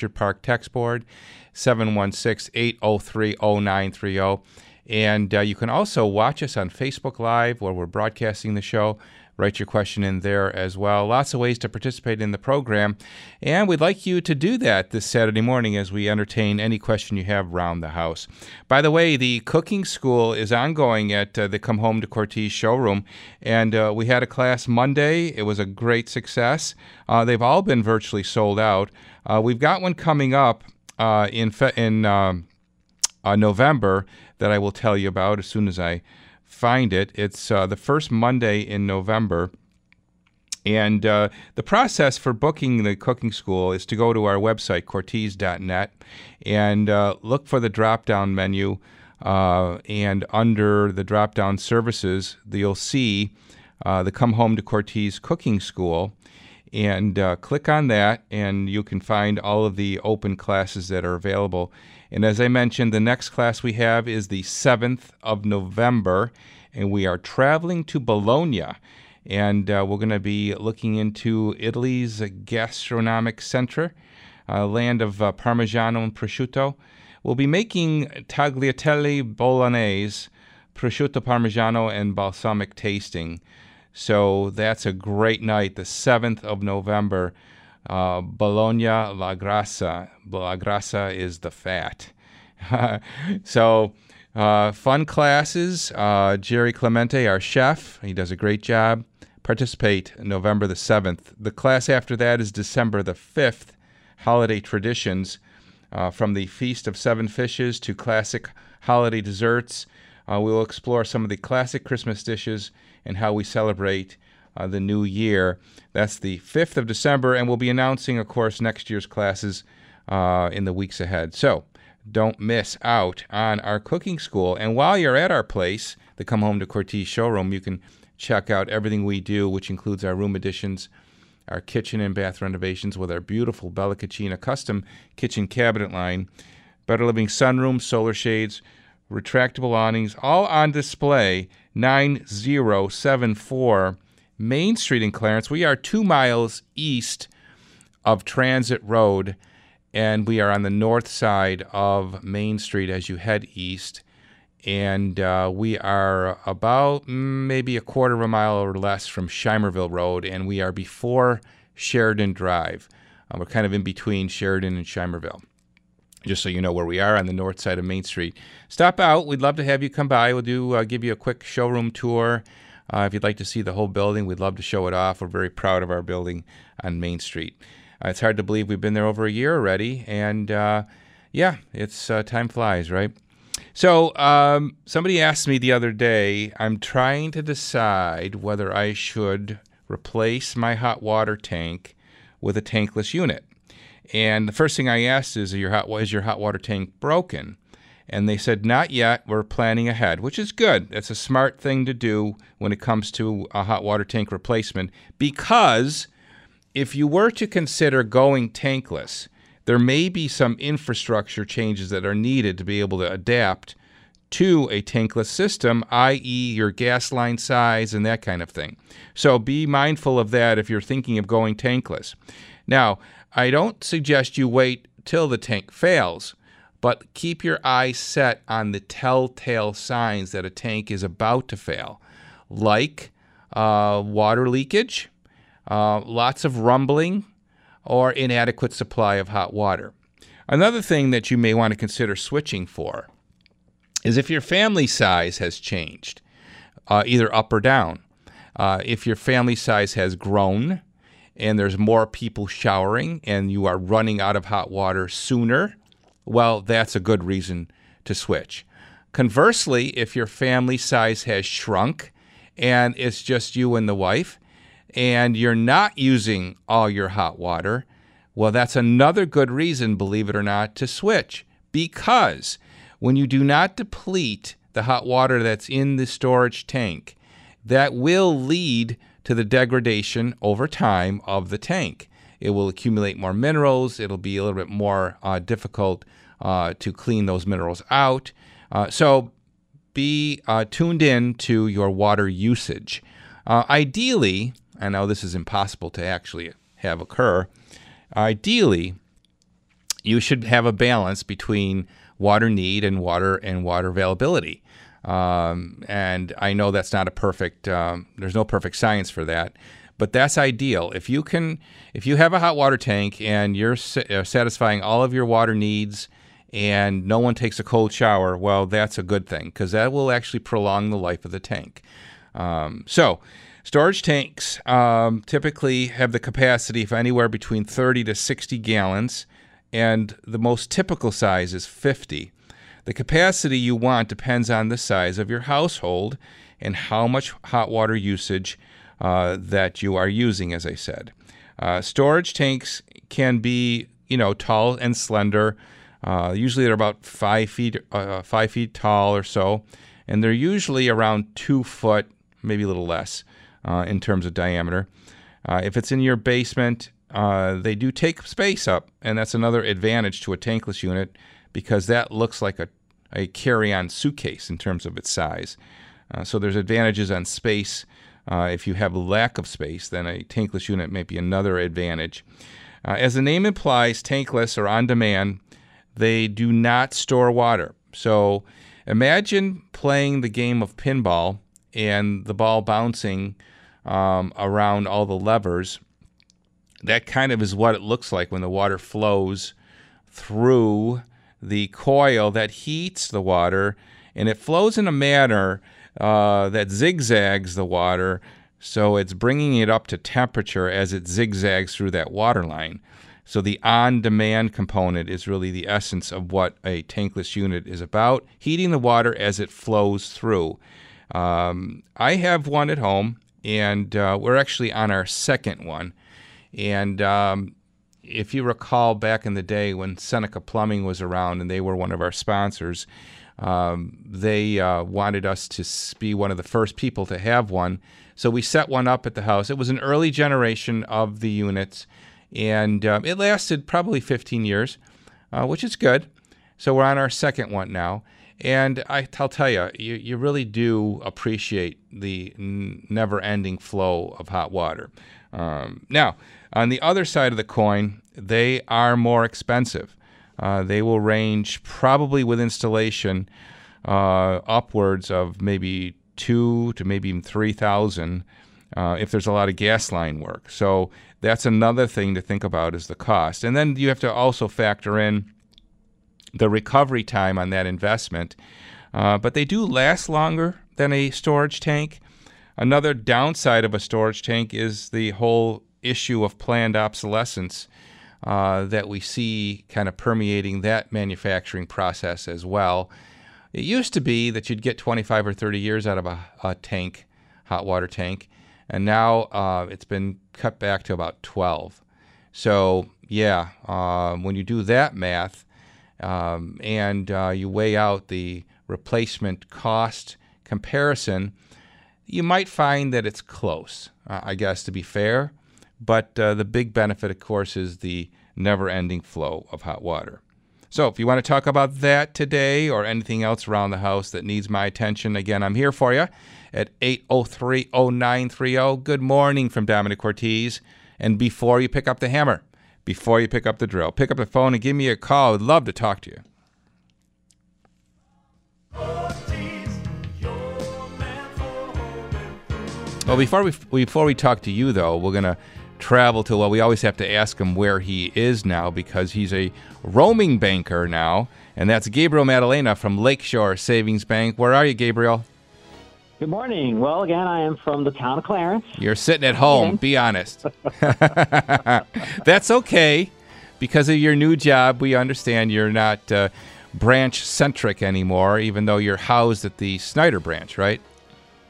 Orchard Park text board, 716 803 0930. And uh, you can also watch us on Facebook Live where we're broadcasting the show. Write your question in there as well. Lots of ways to participate in the program. And we'd like you to do that this Saturday morning as we entertain any question you have around the house. By the way, the cooking school is ongoing at uh, the Come Home to Cortese showroom. And uh, we had a class Monday. It was a great success. Uh, they've all been virtually sold out. Uh, we've got one coming up uh, in, fe- in um, uh, November that I will tell you about as soon as I find it. It's uh, the first Monday in November. And uh, the process for booking the cooking school is to go to our website, cortese.net, and uh, look for the drop down menu. Uh, and under the drop down services, you'll see uh, the Come Home to Cortese Cooking School. And uh, click on that, and you can find all of the open classes that are available. And as I mentioned, the next class we have is the 7th of November, and we are traveling to Bologna. And uh, we're going to be looking into Italy's gastronomic center, uh, land of uh, Parmigiano and prosciutto. We'll be making tagliatelle bolognese, prosciutto parmigiano, and balsamic tasting. So that's a great night, the 7th of November. Uh, Bologna La Grassa. La Grassa is the fat. so, uh, fun classes. Uh, Jerry Clemente, our chef, he does a great job. Participate November the 7th. The class after that is December the 5th. Holiday traditions uh, from the Feast of Seven Fishes to classic holiday desserts. Uh, we will explore some of the classic Christmas dishes and how we celebrate uh, the new year. That's the 5th of December, and we'll be announcing, of course, next year's classes uh, in the weeks ahead. So don't miss out on our cooking school. And while you're at our place, the Come Home to Cortese showroom, you can check out everything we do, which includes our room additions, our kitchen and bath renovations with our beautiful Bella Cucina custom kitchen cabinet line, Better Living sunroom, solar shades, retractable awnings, all on display. 9074 Main Street in Clarence. We are two miles east of Transit Road, and we are on the north side of Main Street as you head east. And uh, we are about maybe a quarter of a mile or less from Shimerville Road, and we are before Sheridan Drive. Uh, we're kind of in between Sheridan and Shimerville just so you know where we are on the north side of Main Street. Stop out. We'd love to have you come by. We'll do uh, give you a quick showroom tour. Uh, if you'd like to see the whole building, we'd love to show it off. We're very proud of our building on Main Street. Uh, it's hard to believe we've been there over a year already, and uh, yeah, it's uh, time flies, right? So um, somebody asked me the other day. I'm trying to decide whether I should replace my hot water tank with a tankless unit. And the first thing I asked is, your hot, is your hot water tank broken? And they said, not yet. We're planning ahead, which is good. That's a smart thing to do when it comes to a hot water tank replacement because if you were to consider going tankless, there may be some infrastructure changes that are needed to be able to adapt to a tankless system, i.e., your gas line size and that kind of thing. So be mindful of that if you're thinking of going tankless. Now, I don't suggest you wait till the tank fails, but keep your eyes set on the telltale signs that a tank is about to fail, like uh, water leakage, uh, lots of rumbling, or inadequate supply of hot water. Another thing that you may want to consider switching for is if your family size has changed, uh, either up or down. Uh, if your family size has grown, and there's more people showering and you are running out of hot water sooner, well, that's a good reason to switch. Conversely, if your family size has shrunk and it's just you and the wife, and you're not using all your hot water, well, that's another good reason, believe it or not, to switch. Because when you do not deplete the hot water that's in the storage tank, that will lead to the degradation over time of the tank. It will accumulate more minerals. It'll be a little bit more uh, difficult uh, to clean those minerals out. Uh, so be uh, tuned in to your water usage. Uh, ideally, I know this is impossible to actually have occur. Ideally, you should have a balance between water need and water and water availability. Um, and I know that's not a perfect. Um, there's no perfect science for that, but that's ideal. If you can, if you have a hot water tank and you're uh, satisfying all of your water needs, and no one takes a cold shower, well, that's a good thing because that will actually prolong the life of the tank. Um, so. Storage tanks um, typically have the capacity of anywhere between 30 to 60 gallons, and the most typical size is 50. The capacity you want depends on the size of your household and how much hot water usage uh, that you are using, as I said. Uh, storage tanks can be, you know, tall and slender. Uh, usually they're about five feet, uh, five feet tall or so, and they're usually around two foot, maybe a little less, uh, in terms of diameter. Uh, if it's in your basement, they do take space up, and that's another advantage to a tankless unit because that looks like a, a carry on suitcase in terms of its size. Uh, so there's advantages on space. Uh, if you have lack of space, then a tankless unit may be another advantage. Uh, as the name implies, tankless or on demand, they do not store water. So imagine playing the game of pinball and the ball bouncing um, around all the levers. That kind of is what it looks like when the water flows through the coil that heats the water, and it flows in a manner uh, that zigzags the water, so it's bringing it up to temperature as it zigzags through that water line. So the on-demand component is really the essence of what a tankless unit is about, heating the water as it flows through. Um, I have one at home, and uh, we're actually on our second one. And um, if you recall back in the day when Seneca Plumbing was around and they were one of our sponsors, um, they uh, wanted us to be one of the first people to have one. So we set one up at the house. It was an early generation of the units, and um, it lasted probably 15 years, uh, which is good. So we're on our second one now. And I, will tell you, you, you really do appreciate the n- never ending flow of hot water. Um, now, on the other side of the coin, they are more expensive. Uh, they will range probably with installation uh, upwards of maybe two to maybe even three thousand uh, if there's a lot of gas line work. So that's another thing to think about is the cost, and then you have to also factor in the recovery time on that investment. Uh, but they do last longer than a storage tank. Another downside of a storage tank is the whole issue of planned obsolescence uh, that we see kind of permeating that manufacturing process as well. It used to be that you'd get 25 or 30 years out of a, a tank, hot water tank, and now uh, it's been cut back to about 12. So, yeah, uh, when you do that math um, and uh, you weigh out the replacement cost comparison, you might find that it's close, I guess, to be fair. But uh, the big benefit, of course, is the never ending flow of hot water. So, if you want to talk about that today or anything else around the house that needs my attention, again, I'm here for you at 803 0930. Good morning from Domenic Cortese. And before you pick up the hammer, before you pick up the drill, pick up the phone and give me a call. I'd love to talk to you. Well, before we before we talk to you though, we're gonna travel to, well, we always have to ask him where he is now because he's a roaming banker now. And that's Gabriel Madalena from Lakeshore Savings Bank. Where are you, Gabriel? Good morning. Well, again, I am from the town of Clarence. You're sitting at home. Be honest. That's okay. Because of your new job, we understand you're not uh, branch centric anymore, even though you're housed at the Snyder branch, right?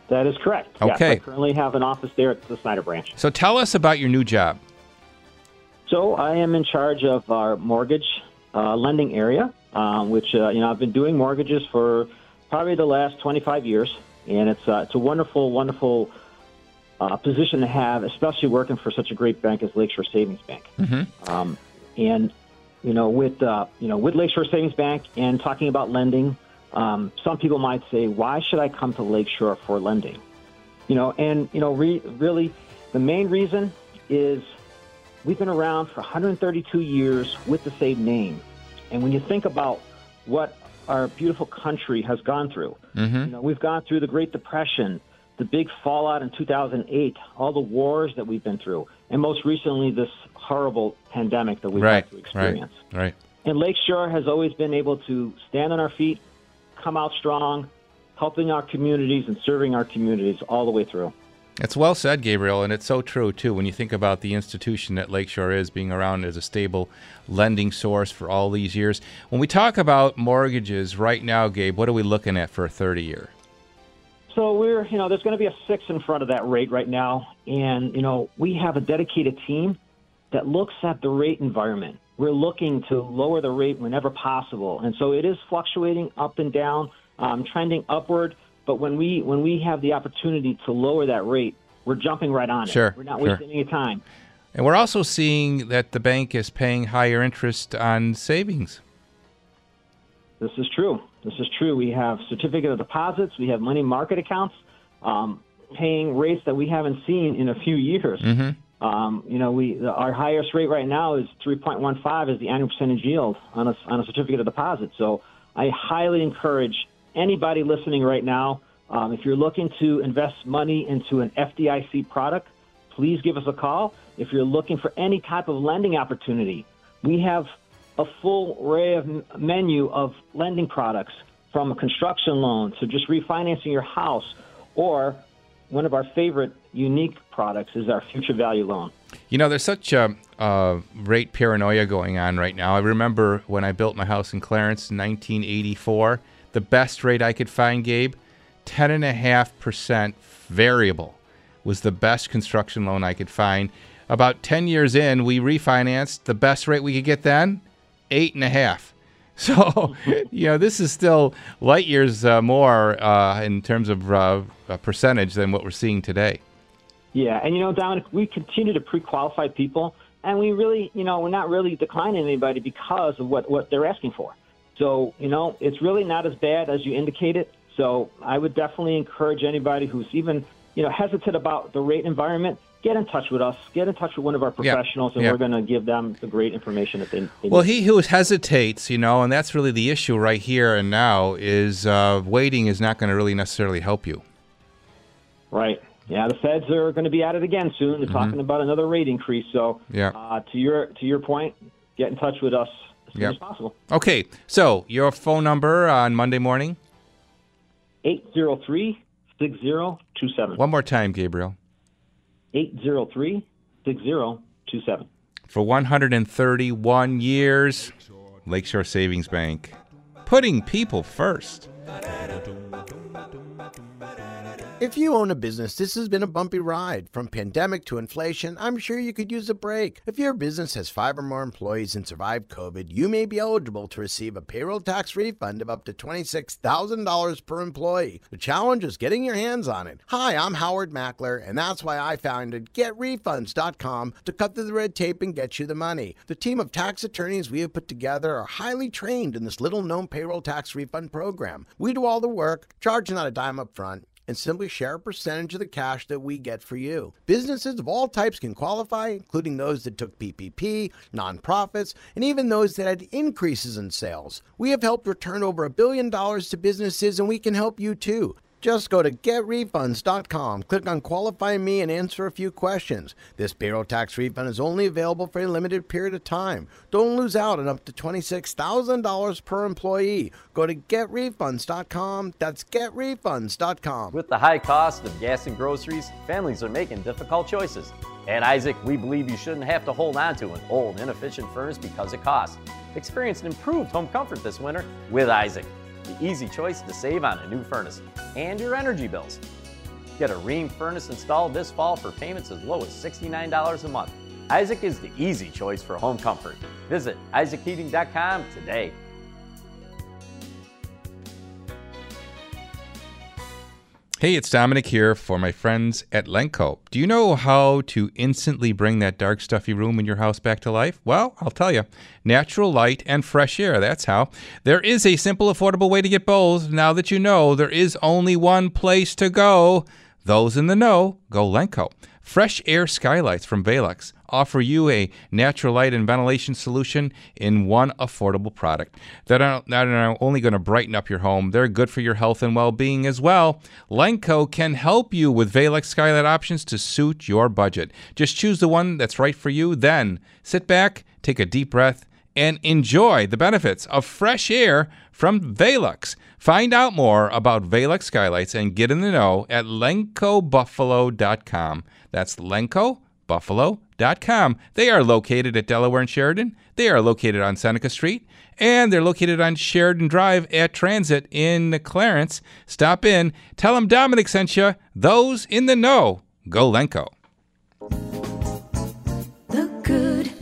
That is correct. Okay. Yes, I currently have an office there at the Snyder branch. So tell us about your new job. So I am in charge of our mortgage uh, lending area, um, which uh, you know I've been doing mortgages for probably the last 25 years, and it's uh, it's a wonderful, wonderful uh, position to have, especially working for such a great bank as Lakeshore Savings Bank. Mm-hmm. Um, and you know, with uh, you know, with Lakeshore Savings Bank and talking about lending, um, some people might say, why should I come to Lakeshore for lending? You know, and, you know, re- really, the main reason is we've been around for 132 years with the same name. And when you think about what our beautiful country has gone through, Mm-hmm. you know, we've gone through the Great Depression, the big fallout in 2008, all the wars that we've been through, and most recently this horrible pandemic that we've Right, had to experience. right, right. And Lakeshore has always been able to stand on our feet, come out strong, helping our communities and serving our communities all the way through. It's well said, Gabriel, and it's so true too. When you think about the institution that Lakeshore is, being around as a stable lending source for all these years. When we talk about mortgages right now, Gabe, what are we looking at for a 30 year? So we're, you know, there's going to be a six in front of that rate right now, and you know, we have a dedicated team that looks at the rate environment. We're looking to lower the rate whenever possible, and so it is fluctuating up and down, um, trending upward. But when we when we have the opportunity to lower that rate, we're jumping right on it. Sure. We're not sure. wasting any time. And we're also seeing that the bank is paying higher interest on savings. This is true. This is true. We have certificate of deposits. We have money market accounts um, paying rates that we haven't seen in a few years. Um, you know, we our highest rate right now is 3.15 is the annual percentage yield on a, on a certificate of deposit. So I highly encourage anybody listening right now, um, if you're looking to invest money into an FDIC product, please give us a call. If you're looking for any type of lending opportunity, we have a full array of menu of lending products from a construction loan to just refinancing your house or one of our favorite unique products is our future value loan. You know, there's such a uh, rate paranoia going on right now. I remember when I built my house in Clarence in 1984, the best rate I could find, Gabe, 10.5% variable was the best construction loan I could find. About 10 years in, we refinanced. The best rate we could get then, eight and a half. So, you know, this is still light years uh, more uh, in terms of uh, percentage than what we're seeing today. Yeah, and you know, Domenic, we continue to pre-qualify people, and we really, you know, we're not really declining anybody because of what what they're asking for. So, you know, it's really not as bad as you indicated. So, I would definitely encourage anybody who's even, you know, hesitant about the rate environment. Get in touch with us. Get in touch with one of our Yeah, professionals, and yeah. we're going to give them the great information that they, they Well, need. he who hesitates, you know, and that's really the issue right here and now, is uh, waiting is not going to really necessarily help you. Right. Yeah, the Feds are going to be at it again soon. They're talking about another rate increase. So, Mm-hmm. Yeah. uh, to your to your point, get in touch with us as soon Yep. as possible. Okay, so your phone number on Monday morning? 803 6027. One more time, Gabriel. 803 6027. For 131 years, Lakeshore Savings Bank, putting people first. If you own a business, this has been a bumpy ride. From pandemic to inflation, I'm sure you could use a break. If your business has five or more employees and survived COVID, you may be eligible to receive a payroll tax refund of up to $26,000 per employee. The challenge is getting your hands on it. Hi, I'm Howard Mackler, and that's why I founded GetRefunds.com to cut through the red tape and get you the money. The team of tax attorneys we have put together are highly trained in this little known payroll tax refund program. We do all the work, charge not a dime up front and simply share a percentage of the cash that we get for you. Businesses of all types can qualify, including those that took PPP, nonprofits, and even those that had increases in sales. We have helped return over a billion dollars to businesses, and we can help you too. Just go to getrefunds.com, click on Qualify Me, and answer a few questions. This payroll tax refund is only available for a limited period of time. Don't lose out on up to $26,000 per employee. Go to getrefunds.com. That's getrefunds.com. With the high cost of gas and groceries, families are making difficult choices. At Isaac, we believe you shouldn't have to hold on to an old, inefficient furnace because it costs. Experience an improved home comfort this winter with Isaac, the easy choice to save on a new furnace and your energy bills. Get a Rheem furnace installed this fall for payments as low as $69 a month. Isaac is the easy choice for home comfort. Visit isaacheating.com today. Hey, it's Domenic here for my friends at Lenco. Do you know how to instantly bring that dark, stuffy room in your house back to life? Well, I'll tell you. Natural light and fresh air, that's how. There is a simple, affordable way to get both. Now that you know, there is only one place to go. Those in the know, go Lenco. Fresh Air Skylights from Velux offer you a natural light and ventilation solution in one affordable product that are not only going to brighten up your home, they're good for your health and well being as well. Lenco can help you with Velux skylight options to suit your budget. Just choose the one that's right for you, then sit back, take a deep breath, and enjoy the benefits of fresh air from Velux. Find out more about Velux skylights and get in the know at lencobuffalo.com. That's lencobuffalo.com. They are located at Delaware and Sheridan. They are located on Seneca Street, and they're located on Sheridan Drive at Transit in Clarence. Stop in. Tell them Domenic sent you. Those in the know. Go Lenco.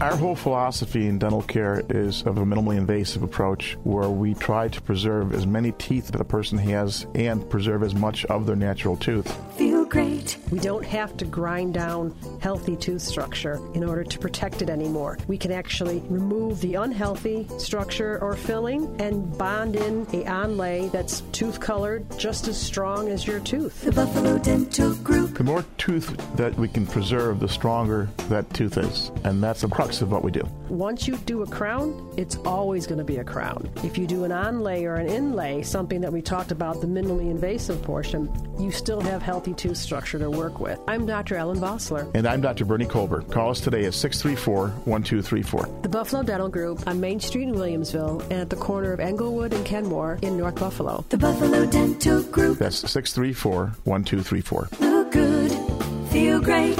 Our whole philosophy in dental care is of a minimally invasive approach where we try to preserve as many teeth that a person has and preserve as much of their natural tooth. Feel great. We don't have to grind down healthy tooth structure in order to protect it anymore. We can actually remove the unhealthy structure or filling and bond in a onlay that's tooth colored just as strong as your tooth. The Buffalo Dental Group. The more tooth that we can preserve, the stronger that tooth is. And that's the crux of what we do. Once you do a crown, it's always going to be a crown. If you do an onlay or an inlay, something that we talked about, the minimally invasive portion, you still have healthy tooth structure to work with. I'm Dr. Ellen Bossler. And I'm Dr. Bernie Colbert. Call us today at 634 1234. The Buffalo Dental Group on Main Street in Williamsville and at the corner of Englewood and Kenmore in North Buffalo. The Buffalo Dental Group. That's 634 1234. Look good. Feel great.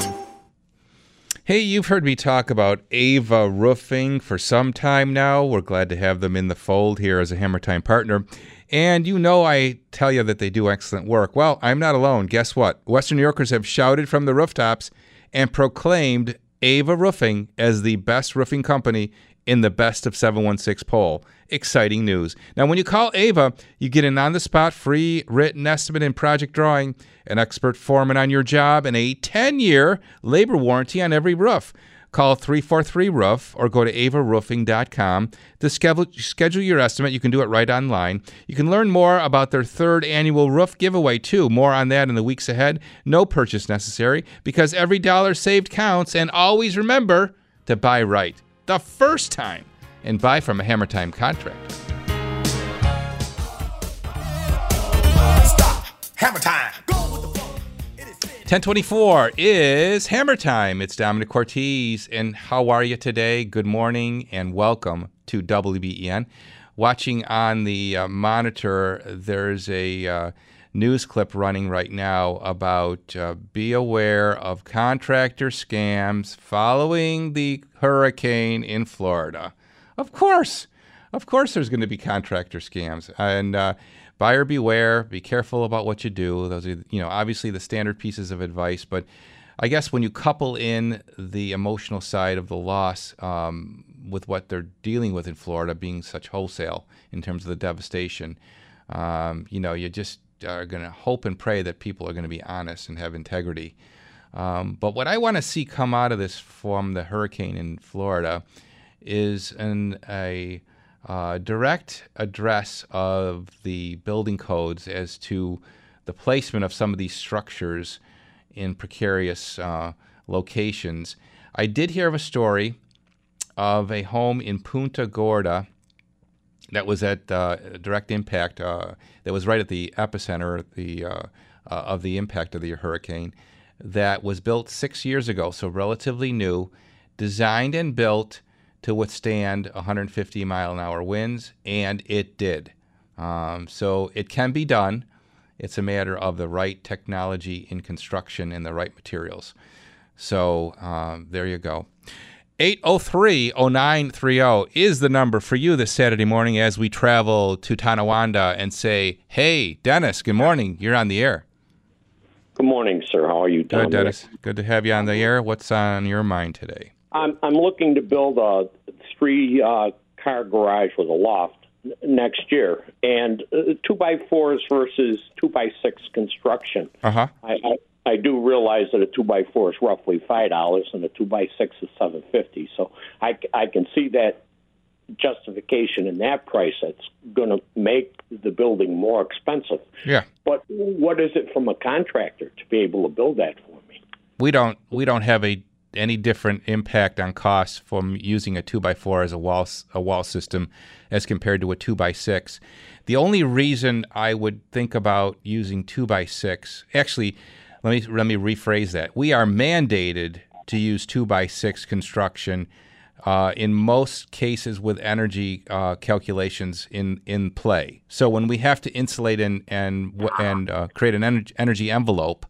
Hey, you've heard me talk about Ava Roofing for some time now. We're glad to have them in the fold here as a Hammer Time partner. And you know, I tell you that they do excellent work. Well, I'm not alone. Guess what? Western New Yorkers have shouted from the rooftops and proclaimed Ava Roofing as the best roofing company in the best of 716 poll. Exciting news. Now, when you call Ava, you get an on the spot free written estimate and project drawing, an expert foreman on your job, and a 10 year labor warranty on every roof. Call 343 Roof or go to avaroofing.com to schedule, schedule your estimate. You can do it right online. You can learn more about their third annual roof giveaway, too. More on that in the weeks ahead. No purchase necessary because every dollar saved counts. And always remember to buy right the first time and buy from a Hammer Time contractor. Stop. Hammer time. 1024 is Hammer Time. It's Domenic Cortese. And how are you today? Good morning and welcome to WBEN. Watching on the uh, monitor, there's a uh, news clip running right now about uh, be aware of contractor scams following the hurricane in Florida. Of course, of course, there's going to be contractor scams. And uh, buyer beware, be careful about what you do. Those are, you know, obviously the standard pieces of advice. But I guess when you couple in the emotional side of the loss um, with what they're dealing with in Florida, being such wholesale in terms of the devastation, um, you know, you just are going to hope and pray that people are going to be honest and have integrity. Um, but what I want to see come out of this from the hurricane in Florida is an, a uh, direct address of the building codes as to the placement of some of these structures in precarious uh, locations. I did hear of a story of a home in Punta Gorda that was at uh, direct impact, uh, that was right at the epicenter the, uh, uh, of the impact of the hurricane, that was built six years ago, so relatively new, designed and built to withstand 150 mile an hour winds, and it did. Um, so it can be done. It's a matter of the right technology in construction and the right materials. So um, there you go. 803 0930 is the number for you this Saturday morning as we travel to Tonawanda and say, Hey, Dennis, good morning. You're on the air. Good morning, sir. How are you, Good, Dennis. Good to have you on the air. What's on your mind today? I'm, I'm looking to build a three uh, car garage with a loft next year, and uh, two by fours versus two by six construction. Uh huh. I, I I do realize that a two by four is roughly five dollars, and a two by six is seven fifty. So I, I can see that justification in that price. That's going to make the building more expensive. Yeah. But what is it from a contractor to be able to build that for me? we don't we don't have a any different impact on costs from using a two by four as a wall a wall system as compared to a two by six. The only reason I would think about using two by six, actually, let me let me rephrase that. We are mandated to use two by six construction uh, in most cases with energy uh, calculations in, in play. So when we have to insulate and and and uh, create an energy, energy envelope,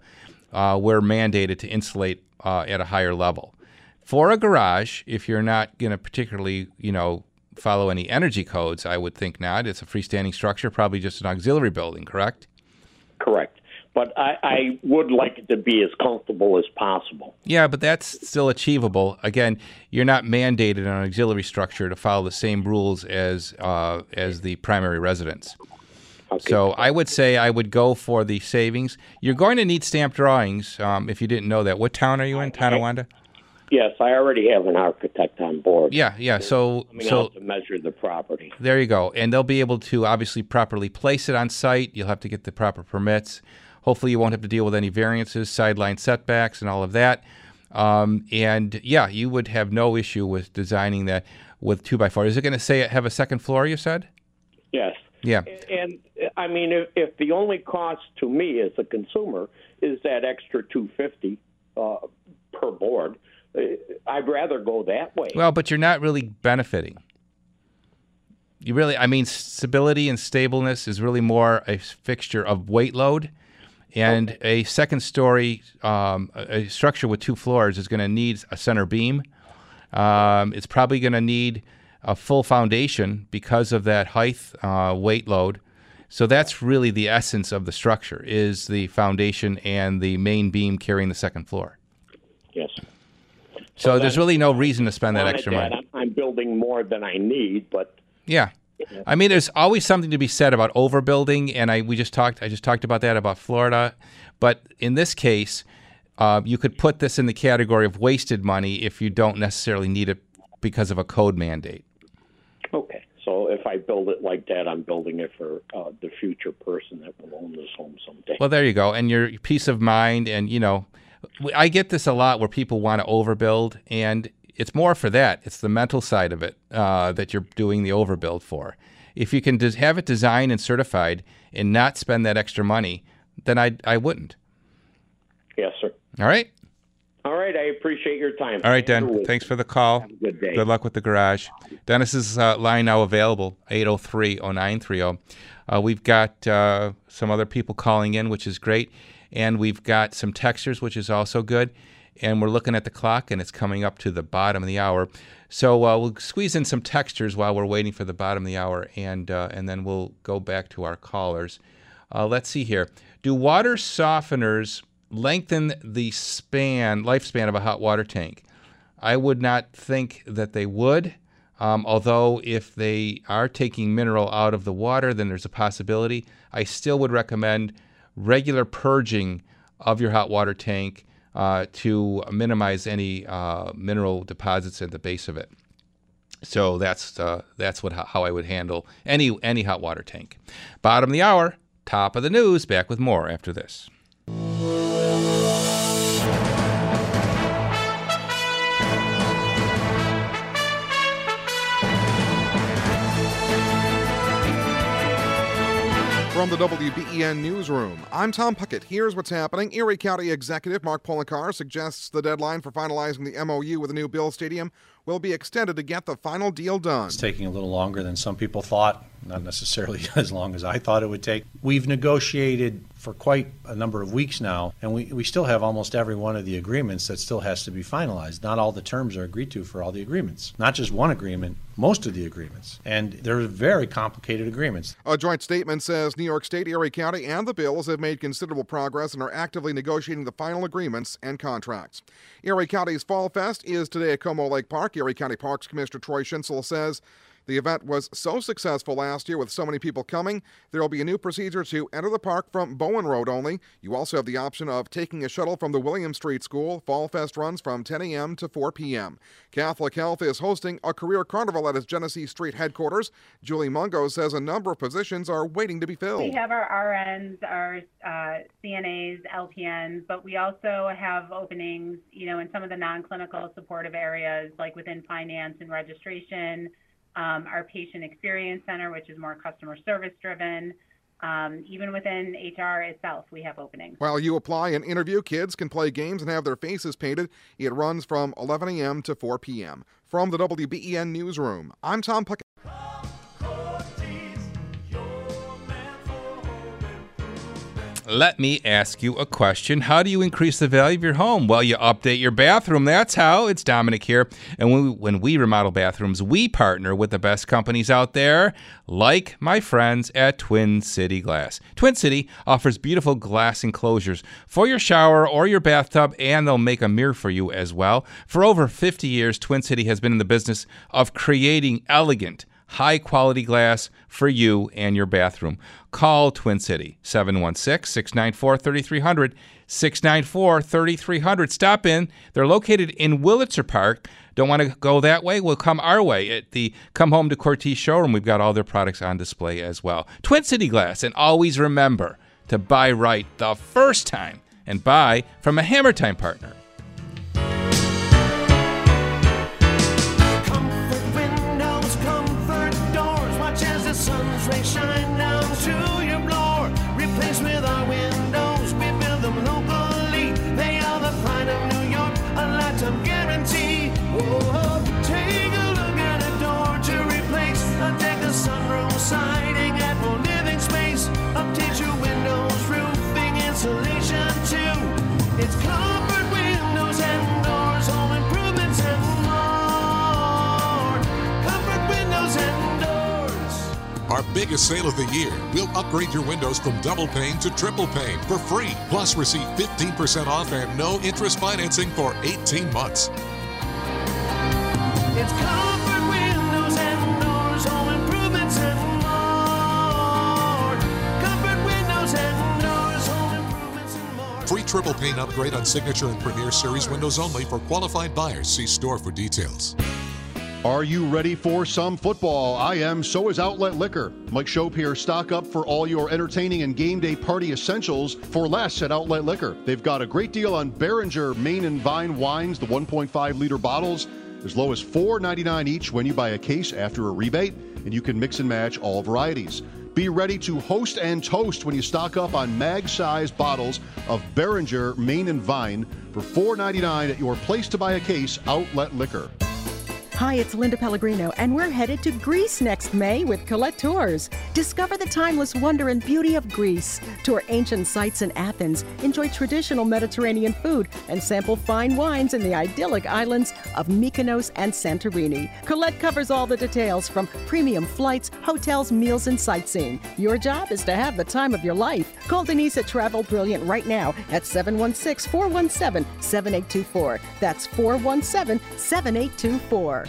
uh, we're mandated to insulate uh, at a higher level. For a garage, if you're not going to particularly, you know, follow any energy codes, I would think not. It's a freestanding structure, probably just an auxiliary building, correct? Correct. But I, I would like it to be as comfortable as possible. Yeah, but that's still achievable. Again, you're not mandated on an auxiliary structure to follow the same rules as uh, as the primary residence. Okay. So I would say I would go for the savings. You're going to need stamp drawings um, if you didn't know that. What town are you in, Tonawanda? Yes, I already have an architect on board. Yeah, yeah. So so to measure the property. there you go, and they'll be able to obviously properly place it on site. You'll have to get the proper permits. Hopefully, you won't have to deal with any variances, sideline setbacks, and all of that. Um, and yeah, you would have no issue with designing that with two by four. Is it going to say have a second floor? You said. Yes. Yeah. And I mean, if, if the only cost to me as a consumer is that extra two fifty uh, per board, uh, I'd rather go that way. Well, but you're not really benefiting. You really, I mean, stability and stableness is really more a fixture of weight load. And a second story, um, a a structure with two floors is going to need a center beam. Um, it's probably going to need a full foundation because of that height, uh, weight load. So that's really the essence of the structure is the foundation and the main beam carrying the second floor. yes. So, there's really no reason to spend that extra that. money. I'm, I'm building more than I need, but Yeah. I mean, there's always something to be said about overbuilding, and I we just talked. I just talked about that about Florida, but in this case, uh, you could put this in the category of wasted money if you don't necessarily need it because of a code mandate. okay. So if I build it like that, I'm building it for uh, the future person that will own this home someday. Well, there you go, and your peace of mind, and you know, I get this a lot where people want to overbuild, and it's more for that. It's the mental side of it uh, that you're doing the overbuild for. If you can have it designed and certified and not spend that extra money, then I I wouldn't. yes, sir. All right. All right. I appreciate your time. All right, Dan. Thanks for the call. Have a good day. Good luck with the garage. Dennis's uh, line now available 803 0930. Uh, we've got uh, some other people calling in, which is great. And we've got some texters, which is also good. And we're looking at the clock, and it's coming up to the bottom of the hour. So uh, we'll squeeze in some textures while we're waiting for the bottom of the hour, and uh, and then we'll go back to our callers. Uh, let's see here. Do water softeners lengthen the span lifespan of a hot water tank? I would not think that they would. Um, although, if they are taking mineral out of the water, then there's a possibility. I still would recommend regular purging of your hot water tank uh, to minimize any uh, mineral deposits at the base of it. So that's uh, that's what how I would handle any any hot water tank. Bottom of the hour, top of the news. Back with more after this. From the WBEN Newsroom, I'm Tom Puckett. Here's what's happening. Erie County Executive Mark Poloncarz suggests the deadline for finalizing the MOU with the new Bill Stadium will be extended to get the final deal done. It's taking a little longer than some people thought, not necessarily as long as I thought it would take. We've negotiated for quite a number of weeks now, and we, we still have almost every one of the agreements that still has to be finalized. Not all the terms are agreed to for all the agreements. Not just one agreement, most of the agreements. And they're very complicated agreements. A joint statement says New York State, Erie County, and the Bills have made considerable progress and are actively negotiating the final agreements and contracts. Erie County's Fall Fest is today at Como Lake Park. Erie County Parks Commissioner Troy Schinzel says The event was so successful last year with so many people coming, there will be a new procedure to enter the park from Bowen Road only. You also have the option of taking a shuttle from the William Street School. Fall Fest runs from 10 a.m. to 4 p.m. Catholic Health is hosting a career carnival at its Genesee Street headquarters. Julie Mungo says a number of positions are waiting to be filled. We have our RNs, our uh, CNAs, LPNs, but we also have openings, you know, in some of the non-clinical supportive areas, like within finance and registration, um, our patient experience center, which is more customer service driven. Um, even within HR itself, we have openings. While you apply and interview, kids can play games and have their faces painted. It runs from 11 a.m. to 4 p.m. From the WBEN Newsroom, I'm Tom Puckett. Let me ask you a question. How do you increase the value of your home? Well, you update your bathroom. That's how. It's Domenic here. And when we, when we remodel bathrooms, we partner with the best companies out there, like my friends at Twin City Glass. Twin City offers beautiful glass enclosures for your shower or your bathtub, and they'll make a mirror for you as well. For over 50 years, Twin City has been in the business of creating elegant, high quality glass for you and your bathroom. Call Twin City 716 694 3300. 694 3300. Stop in. They're located in Wurlitzer Park. Don't want to go that way? Well, come our way at the Come Home to Cortese showroom. We've got all their products on display as well. Twin City Glass. And always remember to buy right the first time and buy from a Hammer Time partner. Our biggest sale of the year. We'll upgrade your windows from double pane to triple pane for free. Plus, receive 15% off and no interest financing for 18 months. It's comfort windows and doors, home improvements and more. Comfort windows and doors, home improvements and more. Free triple pane upgrade on Signature and Premier Series windows only for qualified buyers. See store for details. Are you ready for some football? I am. So is Outlet Liquor. Mike Schopp here. Stock up for all your entertaining and game day party essentials for less at Outlet Liquor. They've got a great deal on Beringer Main and Vine wines, the 1.5 liter bottles, as low as $4.99 each when you buy a case after a rebate, and you can mix and match all varieties. Be ready to host and toast when you stock up on mag-sized bottles of Beringer Main and Vine for $4.99 at your place to buy a case Outlet Liquor. Hi, it's Linda Pellegrino, and we're headed to Greece next May with Colette Tours. Discover the timeless wonder and beauty of Greece. Tour ancient sites in Athens, enjoy traditional Mediterranean food, and sample fine wines in the idyllic islands of Mykonos and Santorini. Colette covers all the details from premium flights, hotels, meals, and sightseeing. Your job is to have the time of your life. Call Denise at Travel Brilliant right now at 716 417 7824. That's 417 7824.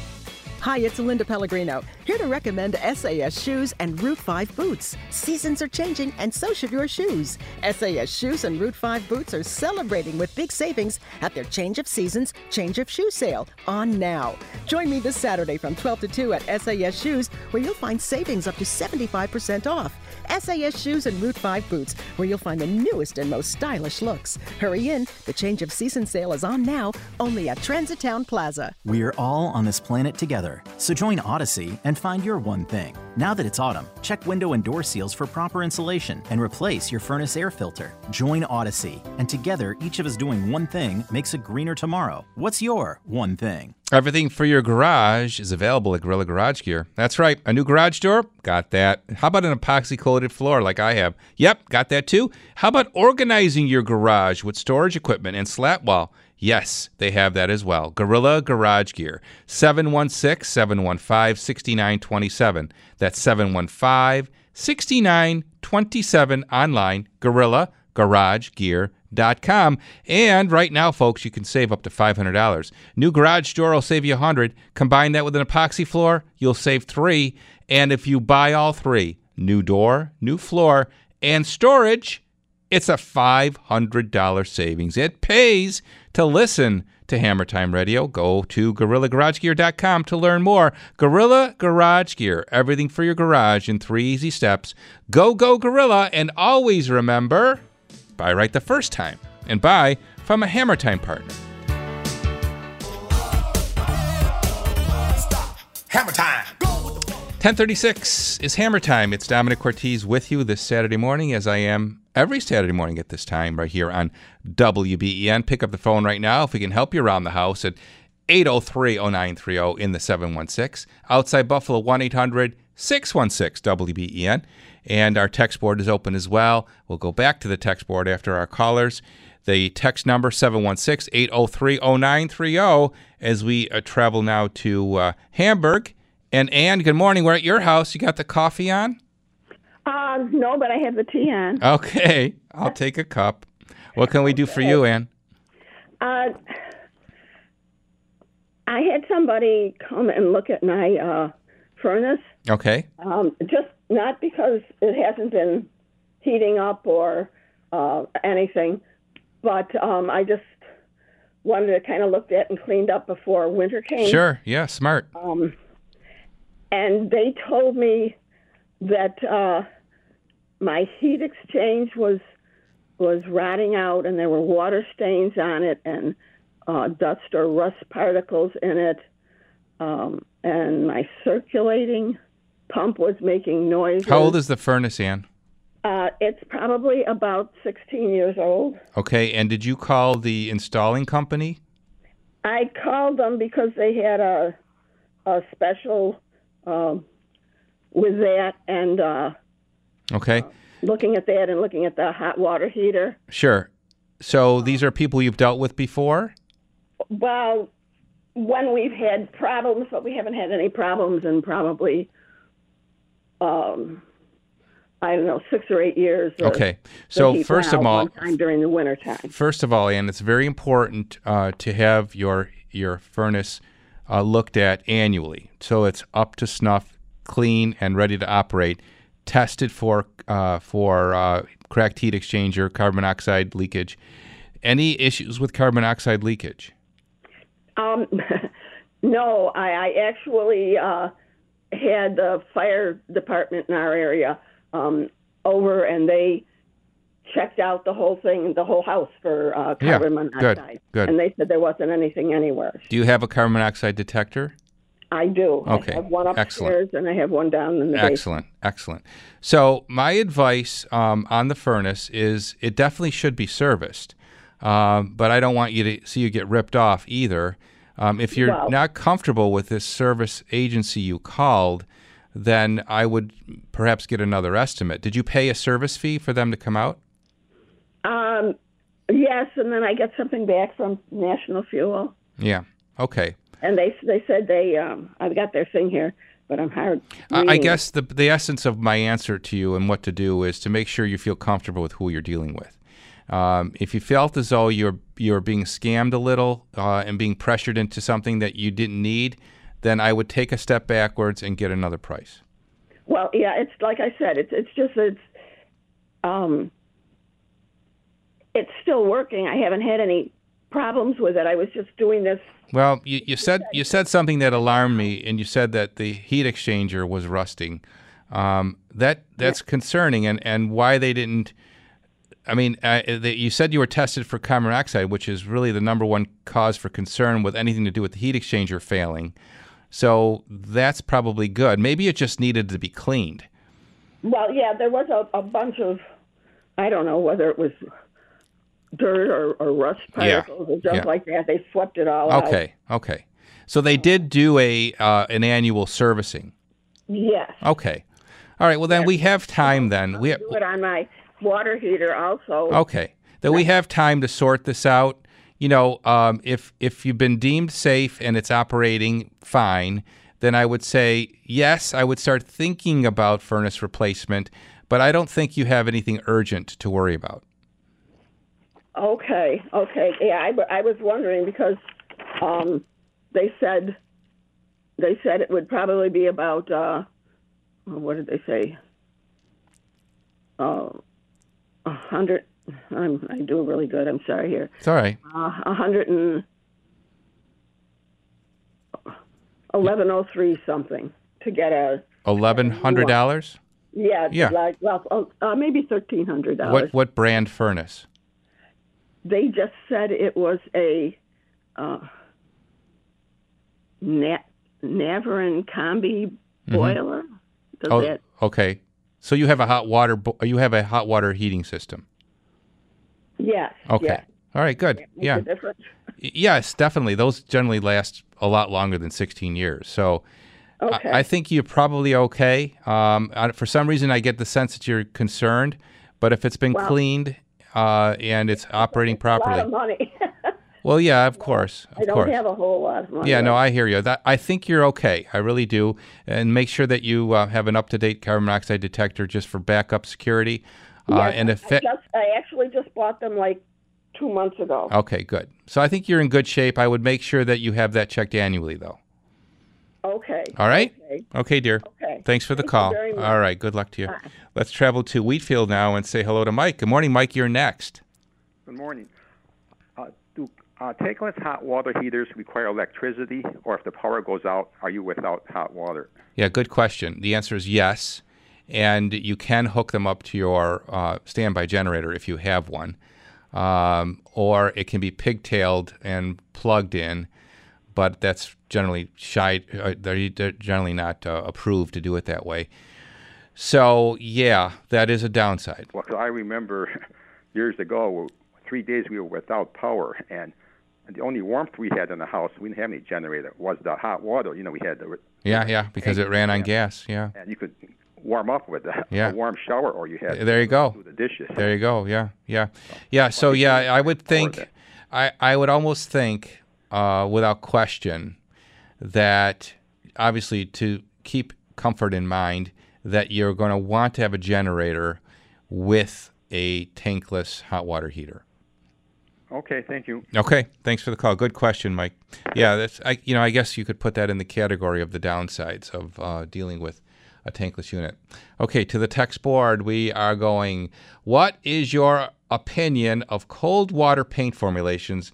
Hi, it's Linda Pellegrino, here to recommend SAS shoes and Route 5 boots. Seasons are changing, and so should your shoes. SAS shoes and Route 5 boots are celebrating with big savings at their Change of Seasons, Change of Shoe sale on now. Join me this Saturday from 12 to 2 at SAS Shoes, where you'll find savings up to 75% off. SAS Shoes and Route 5 boots, where you'll find the newest and most stylish looks. Hurry in, the Change of Season sale is on now, only at Transitown Plaza. We're all on this planet together. So join Odyssey and find your one thing. Now that it's autumn, check window and door seals for proper insulation and replace your furnace air filter. Join Odyssey, and together, each of us doing one thing makes a greener tomorrow. What's your one thing? Everything for your garage is available at Gorilla Garage Gear. That's right. A new garage door? Got that. How about an epoxy coated floor like I have? Yep, got that too. How about organizing your garage with storage equipment and slat wall? Yes, they have that as well. Gorilla Garage Gear. 716 715 6927. That's 715 6927 online, gorillagaragegear.com. GarageDoorSaveYou100.com. And right now, folks, you can save up to $500. New garage door will save you 100 Combine that with an epoxy floor, you'll save three. And if you buy all three, new door, new floor, and storage, it's a $500 savings. It pays to listen to Hammer Time Radio. Go to GorillaGarageGear.com to learn more. Gorilla Garage Gear, everything for your garage in three easy steps. Go, go, Gorilla, and always remember buy right the first time and buy from a Hammer Time partner. Hammer time. 1036 is Hammer Time. It's Domenic Cortese with you this Saturday morning, as I am every Saturday morning at this time, right here on WBEN. Pick up the phone right now if we can help you around the house at 803 0930 in the 716. Outside Buffalo, 1 800 616 WBEN. And our text board is open as well. We'll go back to the text board after our callers. The text number 716 803 0930 as we uh, travel now to uh, Hamburg. And Ann, good morning. We're at your house. You got the coffee on? Uh, no, but I have the tea on. Okay, I'll take a cup. What can we do for you, Ann? Uh, I had somebody come and look at my uh, furnace. Okay. Um, just not because it hasn't been heating up or uh, anything, but um, I just wanted to kind of look at and cleaned up before winter came. Sure. Yeah, smart. Um, and they told me that uh, my heat exchange was was rotting out, and there were water stains on it, and uh, dust or rust particles in it, um, and my circulating pump was making noise. How old is the furnace, Ann? Uh, it's probably about 16 years old. Okay, and did you call the installing company? I called them because they had a a special um, with that and uh, Okay, looking at that and looking at the hot water heater. sure. So these are people you've dealt with before? Well, when we've had problems, but we haven't had any problems in probably, um, I don't know, six or eight years. Okay. So first of all- during the winter time. First of all, Ann, it's very important uh, to have your your furnace uh, looked at annually, so it's up to snuff, clean, and ready to operate. Tested for uh, for uh, cracked heat exchanger, carbon monoxide leakage. Any issues with carbon monoxide leakage? Um, no, I, I actually uh, had the fire department in our area um, over, and they checked out the whole thing, the whole house for uh, Yeah, carbon good, monoxide. good. And they said there wasn't anything anywhere. Do you have a carbon monoxide detector? I do. Okay, I have one excellent. and I have one down in the basement. Excellent, excellent. So my advice um, on the furnace is it definitely should be serviced, um, but I don't want you to see you get ripped off either. Um, if you're Well- not comfortable with this service agency you called, then I would perhaps get another estimate. Did you pay a service fee for them to come out? Um, yes, and then I get something back from National Fuel, Yeah. Okay. And they they said they um, I've got their thing here, but I'm hired. I I guess the the essence of my answer to you and what to do is to make sure you feel comfortable with who you're dealing with. Um, if you felt as though you're you're being scammed a little uh, and being pressured into something that you didn't need, then I would take a step backwards and get another price. Well, yeah, it's like I said, it's it's just it's um it's still working. I haven't had any problems with it. I was just doing this Well, you, you said you said something that alarmed me, and you said that the heat exchanger was rusting. Um, that that's concerning, and, and why they didn't. I mean, uh, the, you said you were tested for carbon monoxide, which is really the number one cause for concern with anything to do with the heat exchanger failing. So that's probably good. Maybe it just needed to be cleaned. Well, yeah, there was a, a bunch of, I don't know whether it was dirt or, or rust Yeah, particles or junk yeah. like that. They swept it all out. Okay, okay. So they did do a uh, an annual servicing. Yes. Okay. All right. Well, then we have time. Then we Do it on my water heater also. Okay. Then we have time to sort this out. You know, um, if if you've been deemed safe and it's operating fine, then I would say yes. I would start thinking about furnace replacement, but I don't think you have anything urgent to worry about. Okay, okay. Yeah, I, I was wondering because um, they said they said it would probably be about uh, what did they say? Uh, a hundred. I'm I do really good. I'm sorry here. It's all right. Uh, a hundred and eleven oh three something to get a Eleven hundred dollars. yeah Yeah. like well oh, uh, maybe thirteen hundred dollars. What what brand furnace? They just said it was a uh, na- Navien combi boiler. Does oh, that okay. So you have a hot water bo- you have a hot water heating system. yes. Okay. yes. All right. Good. Yeah. a difference. Y- Yes, definitely. Those generally last a lot longer than 16 years. So I- Okay. I, think you're probably okay. Um, I- for some reason, I get the sense that you're concerned, but if it's been Well- cleaned uh, and it's operating A lot properly, of money. well, yeah, of course, of I don't course. have a whole lot of money. Yeah, no. I hear you. That I think you're okay. I really do. And make sure that you uh, have an up-to-date carbon monoxide detector just for backup security. Uh, and if I, just, I actually just bought them like two months ago. okay, good. So I think you're in good shape. I would make sure that you have that checked annually, though. Okay. All right. Okay. Okay, dear. Okay. Thanks for the Thank you call. very much. All right. Good luck to you. Bye. Let's travel to Wheatfield now and say hello to Mike. Good morning, Mike. You're next. Good morning. Uh, do uh, tankless hot water heaters require electricity, or if the power goes out, are you without hot water? Yeah, good question. The answer is yes. And you can hook them up to your uh, standby generator if you have one. Um, or it can be pigtailed and plugged in, but that's generally shy. Uh, they're, they're generally not uh, approved to do it that way. So, yeah, that is a downside. Well, I remember years ago, three days we were without power, and the only warmth we had in the house, we didn't have any generator, was the hot water. You know, we had the Yeah, yeah, because it ran on gas. Yeah. and you could warm up with a, Yeah. a warm shower, or you had There you go. do the dishes. There you go. Yeah, yeah, yeah. So yeah, I would think, I I would almost think, uh, without question, that obviously to keep comfort in mind that you're going to want to have a generator with a tankless hot water heater. Okay, thank you. Okay, thanks for the call. Good question, Mike. Yeah, that's I. You know, I guess you could put that in the category of the downsides of uh, dealing with a tankless unit. Okay, to the text board, we are going. What is your opinion of cold water paint formulations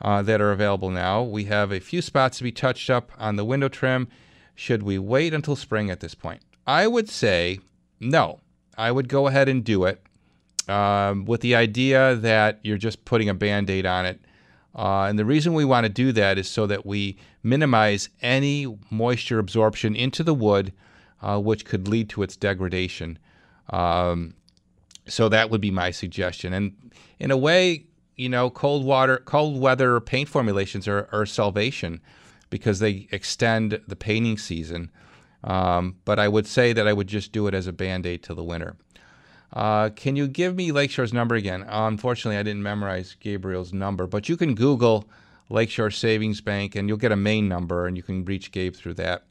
uh, that are available now? We have a few spots to be touched up on the window trim. Should we wait until spring at this point? I would say no. I would go ahead and do it um, with the idea that you're just putting a band aid on it. Uh, and the reason we want to do that is so that we minimize any moisture absorption into the wood, uh, which could lead to its degradation. Um, so that would be my suggestion. And in a way, you know, cold water, cold weather paint formulations are, are salvation because they extend the painting season. Um, but I would say that I would just do it as a band aid till the winter. Uh, can you give me Lakeshore's number again? Uh, unfortunately, I didn't memorize Gabriel's number, but you can Google Lakeshore Savings Bank and you'll get a main number and you can reach Gabe through that.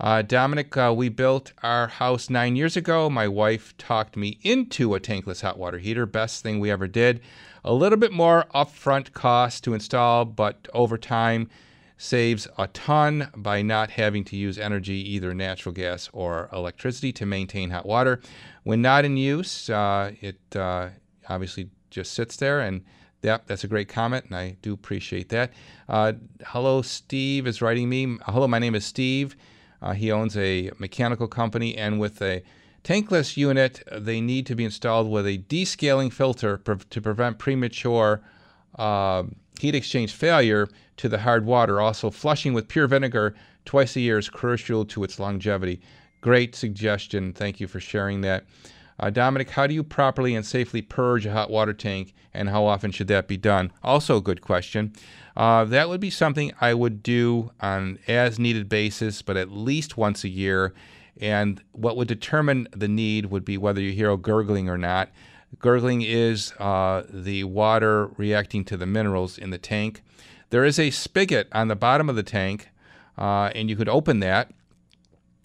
Uh, Domenic, uh, we built our house nine years ago. My wife talked me into a tankless hot water heater. Best thing we ever did. A little bit more upfront cost to install, but over time saves a ton by not having to use energy, either natural gas or electricity, to maintain hot water. When not in use, uh, it uh, obviously just sits there and Yep, that's a great comment, and I do appreciate that. Uh, hello, Steve is writing me. Hello, my name is Steve. Uh, he owns a mechanical company, and with a tankless unit, they need to be installed with a descaling filter pre- to prevent premature uh, heat exchange failure to the hard water. Also, flushing with pure vinegar twice a year is crucial to its longevity. Great suggestion. Thank you for sharing that. Uh, Domenic, how do you properly and safely purge a hot water tank, and how often should that be done? Also, a good question. Uh, that would be something I would do on as needed basis, but at least once a year. And what would determine the need would be whether you hear a gurgling or not. Gurgling is uh, the water reacting to the minerals in the tank. There is a spigot on the bottom of the tank, uh, and you could open that.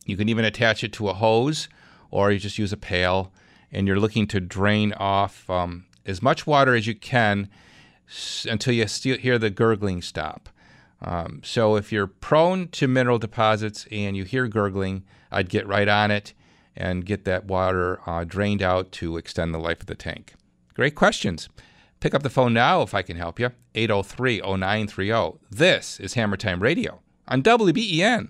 You can even attach it to a hose, or you just use a pail, and you're looking to drain off um, as much water as you can until you hear the gurgling stop. Um, so if you're prone to mineral deposits and you hear gurgling, I'd get right on it and get that water uh, drained out to extend the life of the tank. Great questions. Pick up the phone now if I can help you. 803 0930. This is Hammer Time Radio on WBEN.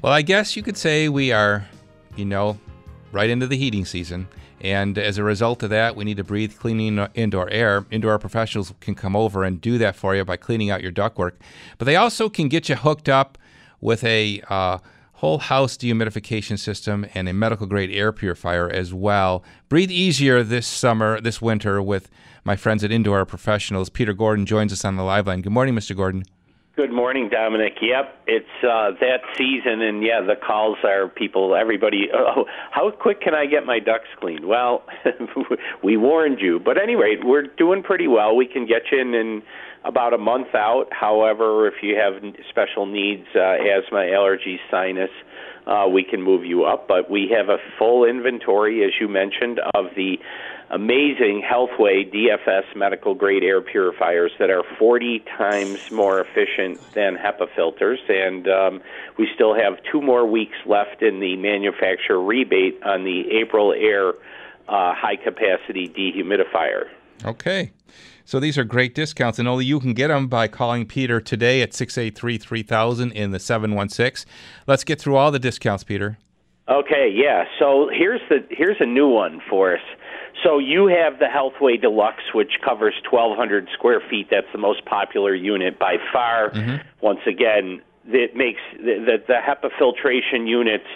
Well, I guess you could say we are, you know, right into the heating season. And as a result of that, we need to breathe clean indoor air. Indoor professionals can come over and do that for you by cleaning out your ductwork. But they also can get you hooked up with a uh, whole house dehumidification system and a medical grade air purifier as well. Breathe easier this summer, this winter, with my friends at Indoor Professionals. Peter Gordon joins us on the live line. Good morning, Mr. Gordon. Good morning, Domenic. Yep, it's uh, that season, and yeah, the calls are people, everybody. Oh, how quick can I get my ducks cleaned? Well, we warned you, but anyway, we're doing pretty well. We can get you in in about a month out. However, if you have special needs, uh, asthma, allergies, sinus, uh, we can move you up. But we have a full inventory, as you mentioned, of the amazing Healthway DFS medical grade air purifiers that are 40 times more efficient than HEPA filters. And um, we still have two more weeks left in the manufacturer rebate on the Aprilaire uh, high capacity dehumidifier. Okay. So these are great discounts, and only you can get them by calling Peter today at 683 3000 in the 716. Let's get through all the discounts, Peter. Okay, yeah. So here's the here's a new one for us. So you have the Healthway Deluxe, which covers 1,200 square feet. That's the most popular unit by far. Mm-hmm. Once again, it makes the, the, the HEPA filtration units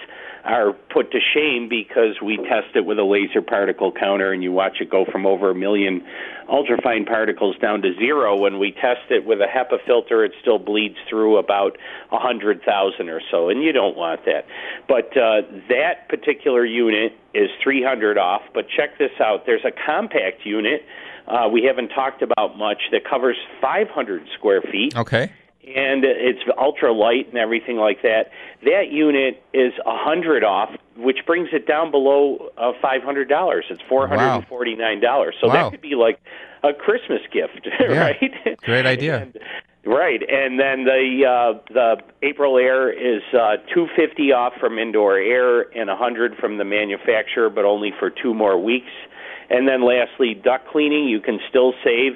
are put to shame because we test it with a laser particle counter and you watch it go from over a million ultrafine particles down to zero. When we test it with a HEPA filter, it still bleeds through about a hundred thousand or so, and you don't want that. But uh, that particular unit is 300 off. But check this out: there's a compact unit uh, we haven't talked about much that covers 500 square feet Okay. And it's ultra light and everything like that. That unit is a hundred off, which brings it down below uh, five hundred dollars. It's four hundred and forty nine dollars. So Wow. that could be like a Christmas gift, right? Great idea. Right, and then the uh, the Aprilaire is uh, two fifty off from indoor air and a hundred from the manufacturer, but only for two more weeks. And then lastly, duct cleaning you can still save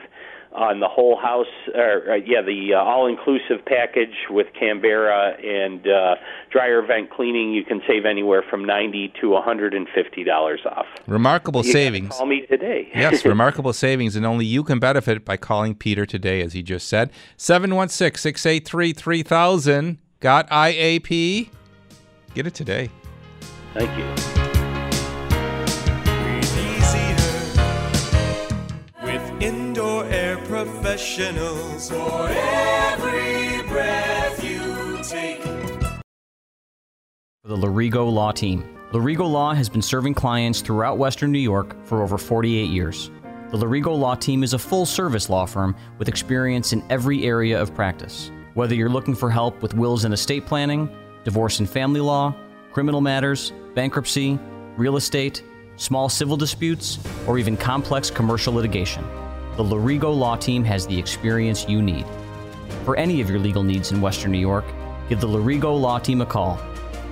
on the whole house. Or, uh, yeah, the uh, all inclusive package with Canberra and uh, dryer vent cleaning you can save anywhere from ninety to one hundred and fifty dollars off. Remarkable You savings. Call me today. yes, remarkable savings, and only you can benefit by calling Peter today, as he just said. 716 683 3000. Got IAP? Get it today. Thank you. Professionals for every breath you take. For the Lorigo Law Team. Lorigo Law has been serving clients throughout Western New York for over 48 years. The Lorigo Law Team is a full service law firm with experience in every area of practice. Whether you're looking for help with wills and estate planning, divorce and family law, criminal matters, bankruptcy, real estate, small civil disputes, or even complex commercial litigation, the Lorigo Law Team has the experience you need. For any of your legal needs in Western New York, give the Lorigo Law Team a call.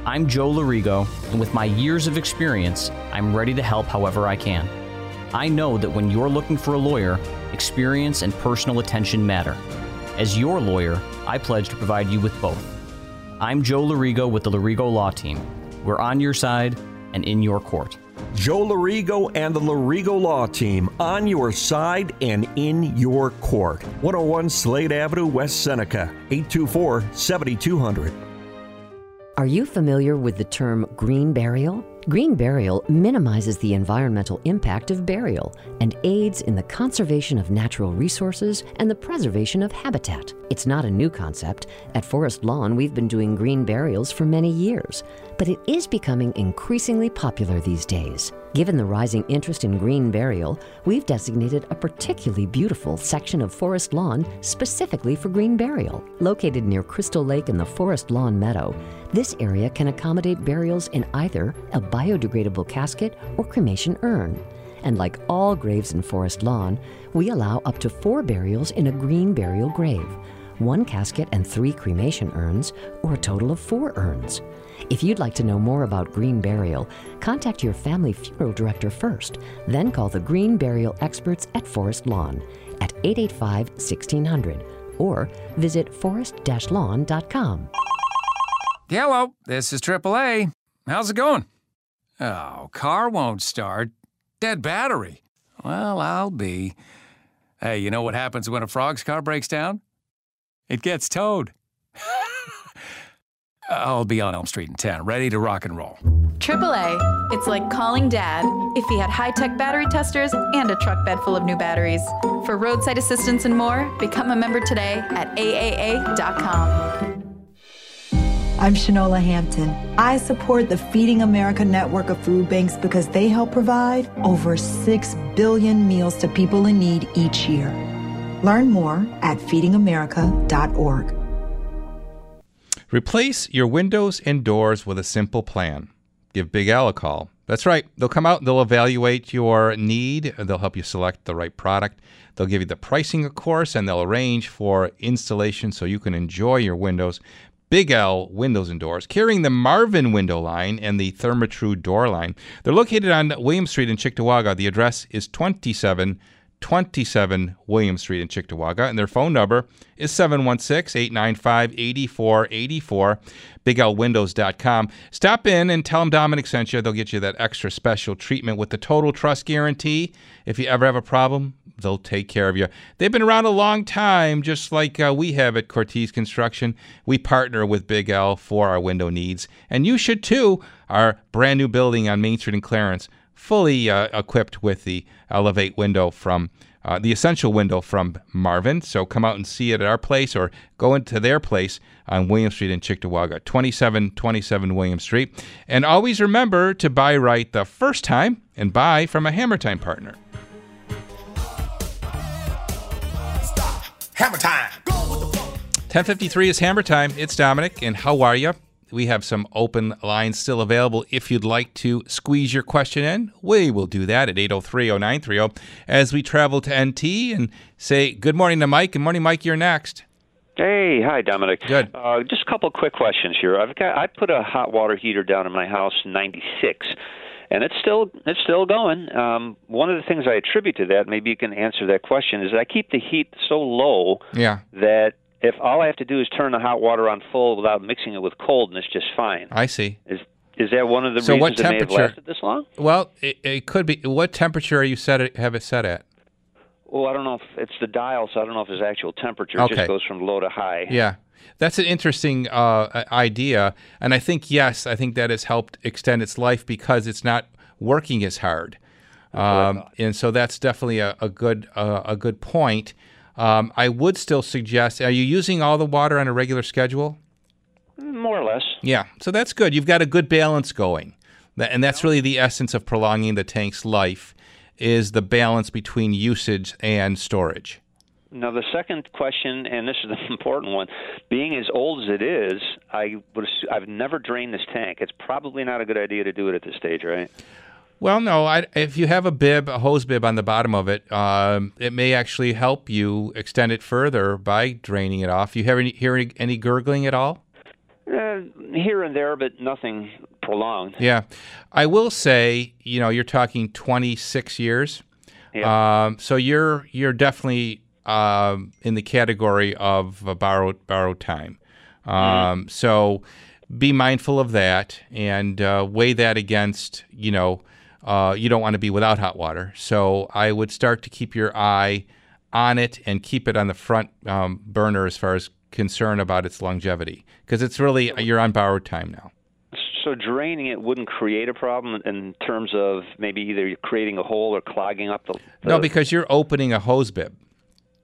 I'm Joe Lorigo, and with my years of experience, I'm ready to help however I can. I know that when you're looking for a lawyer, experience and personal attention matter. As your lawyer, I pledge to provide you with both. I'm Joe Lorigo with the Lorigo Law Team. We're on your side and in your court. Joe Lorigo and the Lorigo Law Team on your side and in your court. 101 Slade Avenue, West Seneca, 824 7200. Are you familiar with the term green burial? Green burial minimizes the environmental impact of burial and aids in the conservation of natural resources and the preservation of habitat. It's not a new concept. At Forest Lawn, we've been doing green burials for many years, but it is becoming increasingly popular these days. Given the rising interest in green burial, we've designated a particularly beautiful section of Forest Lawn specifically for green burial. Located near Crystal Lake in the Forest Lawn Meadow, this area can accommodate burials in either a biodegradable casket or cremation urn. And like all graves in Forest Lawn, we allow up to four burials in a green burial grave one casket and three cremation urns, or a total of four urns. If you'd like to know more about green burial, contact your family funeral director first, then call the green burial experts at Forest Lawn at 885 1600 or visit forest lawn.com. Hello, this is AAA. How's it going? Oh, car won't start. Dead battery. Well, I'll be. Hey, you know what happens when a frog's car breaks down? It gets towed. I'll be on Elm Street in 10, ready to rock and roll. AAA. It's like calling dad if he had high tech battery testers and a truck bed full of new batteries. For roadside assistance and more, become a member today at AAA.com. I'm Shanola Hampton. I support the Feeding America network of food banks because they help provide over 6 billion meals to people in need each year. Learn more at feedingamerica.org. Replace your windows and doors with a simple plan. Give Big L a call. That's right. They'll come out they'll evaluate your need. They'll help you select the right product. They'll give you the pricing, of course, and they'll arrange for installation so you can enjoy your windows. Big L Windows and Doors, carrying the Marvin window line and the Therma-Tru door line. They're located on William Street in Cheektowaga. The address is 27 27 William Street in Cheektowaga, and their phone number is 716 895 8484, biglwindows.com. Stop in and tell them Domenic sent you. They'll get you that extra special treatment with the total trust guarantee. If you ever have a problem, they'll take care of you. They've been around a long time, just like uh, we have at Cortese Construction. We partner with Big L for our window needs, and you should too. Our brand new building on Main Street in Clarence fully uh, equipped with the Elevate window from uh, the Essential window from Marvin. So come out and see it at our place or go into their place on William Street in Cheektowaga, 2727 William Street. And always remember to buy right the first time and buy from a Hammer Time partner. Hammer time. 1053 is Hammer Time. It's Domenic, and how are you? We have some open lines still available. If you'd like to squeeze your question in, we will do that at 803 0930 as we travel to NT and say good morning to Mike. Good morning, Mike. You're next. Hey, hi, Domenic. Good. Uh, just a couple quick questions here. I've got I put a hot water heater down in my house in '96, and it's still it's still going. Um, one of the things I attribute to that, maybe you can answer that question, is I keep the heat so low Yeah. that if all I have to do is turn the hot water on full without mixing it with cold, and it's just fine. I see. Is is that one of the So what reasons it may have temperature- lasted this long? Well, it, it could be. What temperature are you set it, have it set at? Well, I don't know if it's the dial, so I don't know if it's actual temperature. It Okay. just goes from low to high. Yeah. That's an interesting uh, idea. And I think, yes, I think that has helped extend its life because it's not working as hard. Um, and so that's definitely a, a good uh, a good point. Um, I would still suggest. Are you using all the water on a regular schedule? More or less. Yeah, so that's good. You've got a good balance going, and that's really the essence of prolonging the tank's life is the balance between usage and storage. Now, the second question, and this is the important one, being as old as it is, I would assu- I've never drained this tank. It's probably not a good idea to do it at this stage, right? Well, no. I, if you have a bib, a hose bib on the bottom of it, um, it may actually help you extend it further by draining it off. You hear any, hear any, any gurgling at all? Uh, here and there, but nothing prolonged. Yeah, I will say, you know, you're talking 26 years. Um, so you're you're definitely um, in the category of borrowed borrowed time. Um, So be mindful of that and uh, weigh that against, you know, uh, you don't want to be without hot water. So I would start to keep your eye on it and keep it on the front um, burner as far as concern about its longevity because it's really you're on borrowed time now. So draining it wouldn't create a problem in terms of maybe either you're creating a hole or clogging up the. the No, because you're opening a hose bib.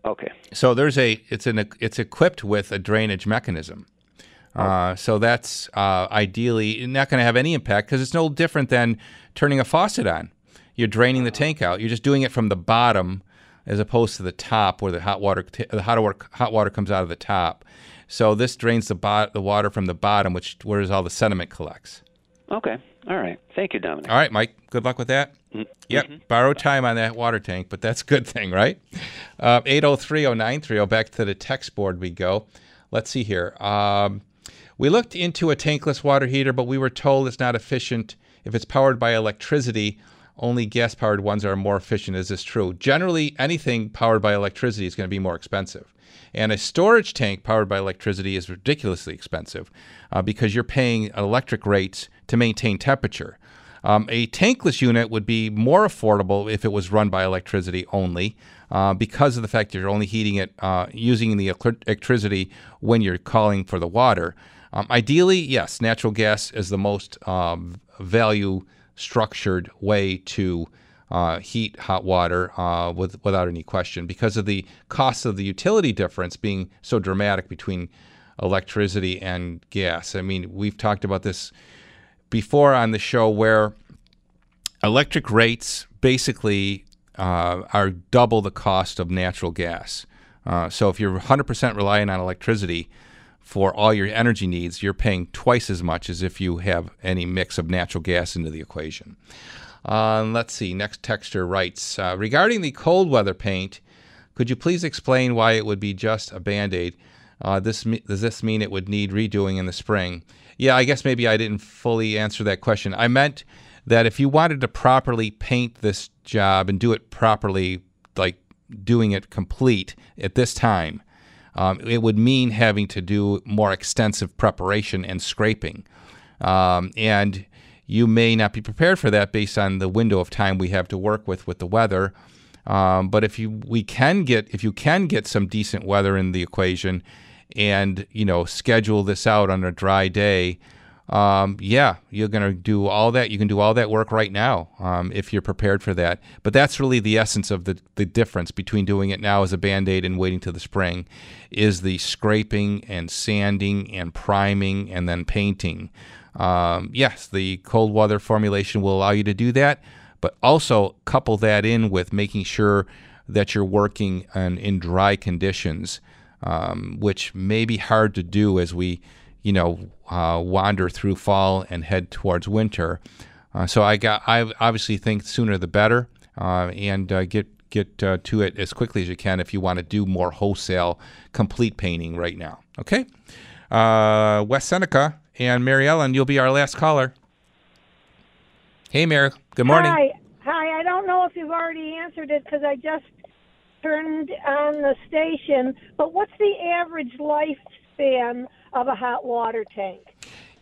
Okay. So there's a it's an it's equipped with a drainage mechanism. Uh, so that's uh, ideally not going to have any impact because it's no different than turning a faucet on. You're draining the tank out. You're just doing it from the bottom as opposed to the top where the hot water the hot water hot water comes out of the top. So this drains the bot the water from the bottom, which where all the sediment collects. Okay. All right. Thank you, Domenic. All right, Mike. Good luck with that. Yep. Borrow time on that water tank, but that's a good thing, right? Uh, 8030930. Back to the text board we go. Let's see here. Um, we looked into a tankless water heater, but we were told it's not efficient if it's powered by electricity. Only gas powered ones are more efficient. Is this true? Generally, anything powered by electricity is going to be more expensive. And a storage tank powered by electricity is ridiculously expensive uh, because you're paying electric rates to maintain temperature. Um, a tankless unit would be more affordable if it was run by electricity only, uh, because of the fact that you're only heating it uh, using the electricity when you're calling for the water. Um, ideally, yes, natural gas is the most um, value structured way to uh, heat hot water uh, with, without any question because of the cost of the utility difference being so dramatic between electricity and gas. I mean, we've talked about this before on the show where electric rates basically uh, are double the cost of natural gas. Uh, so if you're 100% relying on electricity for all your energy needs, you're paying twice as much as if you have any mix of natural gas into the equation. Uh, let's see. Next texture writes uh, regarding the cold weather paint. Could you please explain why it would be just a band aid? Uh, this does this mean it would need redoing in the spring? Yeah, I guess maybe I didn't fully answer that question. I meant that if you wanted to properly paint this job and do it properly, like doing it complete at this time, um, it would mean having to do more extensive preparation and scraping. Um, and you may not be prepared for that based on the window of time we have to work with with the weather. Um, but if you we can get if you can get some decent weather in the equation, and you know schedule this out on a dry day, um, yeah, you're going to do all that. You can do all that work right now um, if you're prepared for that. But that's really the essence of the, the difference between doing it now as a band aid and waiting till the spring is the scraping and sanding and priming and then painting. Um, yes, the cold weather formulation will allow you to do that, but also couple that in with making sure that you're working on, in dry conditions, um, which may be hard to do as we you know, uh, wander through fall and head towards winter. Uh, so I got, I obviously think sooner the better, uh, and uh, get get to it as quickly as you can if you want to do more wholesale complete painting right now. Okay, West Seneca and Mary Ellen, you'll be our last caller. Hey, Mary. Good morning. Hi. Hi. I don't know if you've already answered it because I just turned on the station. But what's the average lifespan of a hot water tank?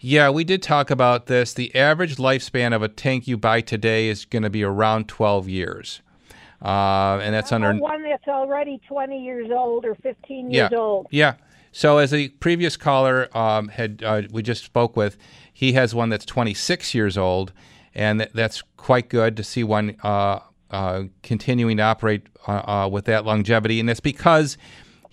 Yeah, we did talk about this. The average lifespan of a tank you buy today is going to be around 12 years. Uh, and that's under Uh, one that's already 20 years old or 15 yeah, years old. Yeah. So as a previous caller um, had uh, we just spoke with, he has one that's 26 years old, and th- that's quite good to see one uh, uh, continuing to operate uh, uh, with that longevity, and that's because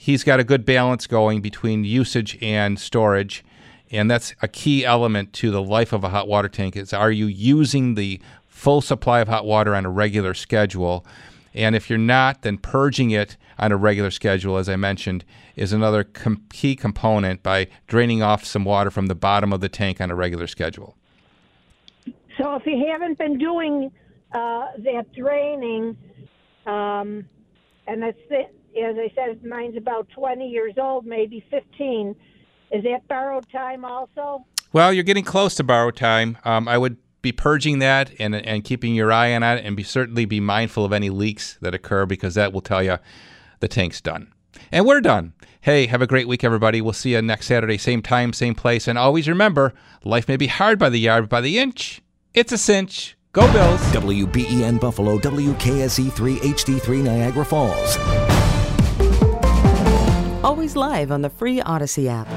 he's got a good balance going between usage and storage. And that's a key element to the life of a hot water tank is are you using the full supply of hot water on a regular schedule? And if you're not, then purging it on a regular schedule, as I mentioned, is another com- key component by draining off some water from the bottom of the tank on a regular schedule. So if you haven't been doing uh, that draining, um, and that's it, as I said, mine's about 20 years old, maybe 15. Is that borrowed time also? Well, you're getting close to borrowed time. Um, I would be purging that and, and keeping your eye on it, and be certainly be mindful of any leaks that occur because that will tell you the tank's done. And we're done. Hey, have a great week, everybody. We'll see you next Saturday, same time, same place. And always remember, life may be hard by the yard, but by the inch, it's a cinch. Go Bills. WBEN Buffalo, WKSE3 HD3 Niagara Falls. Always live on the free Audacy app.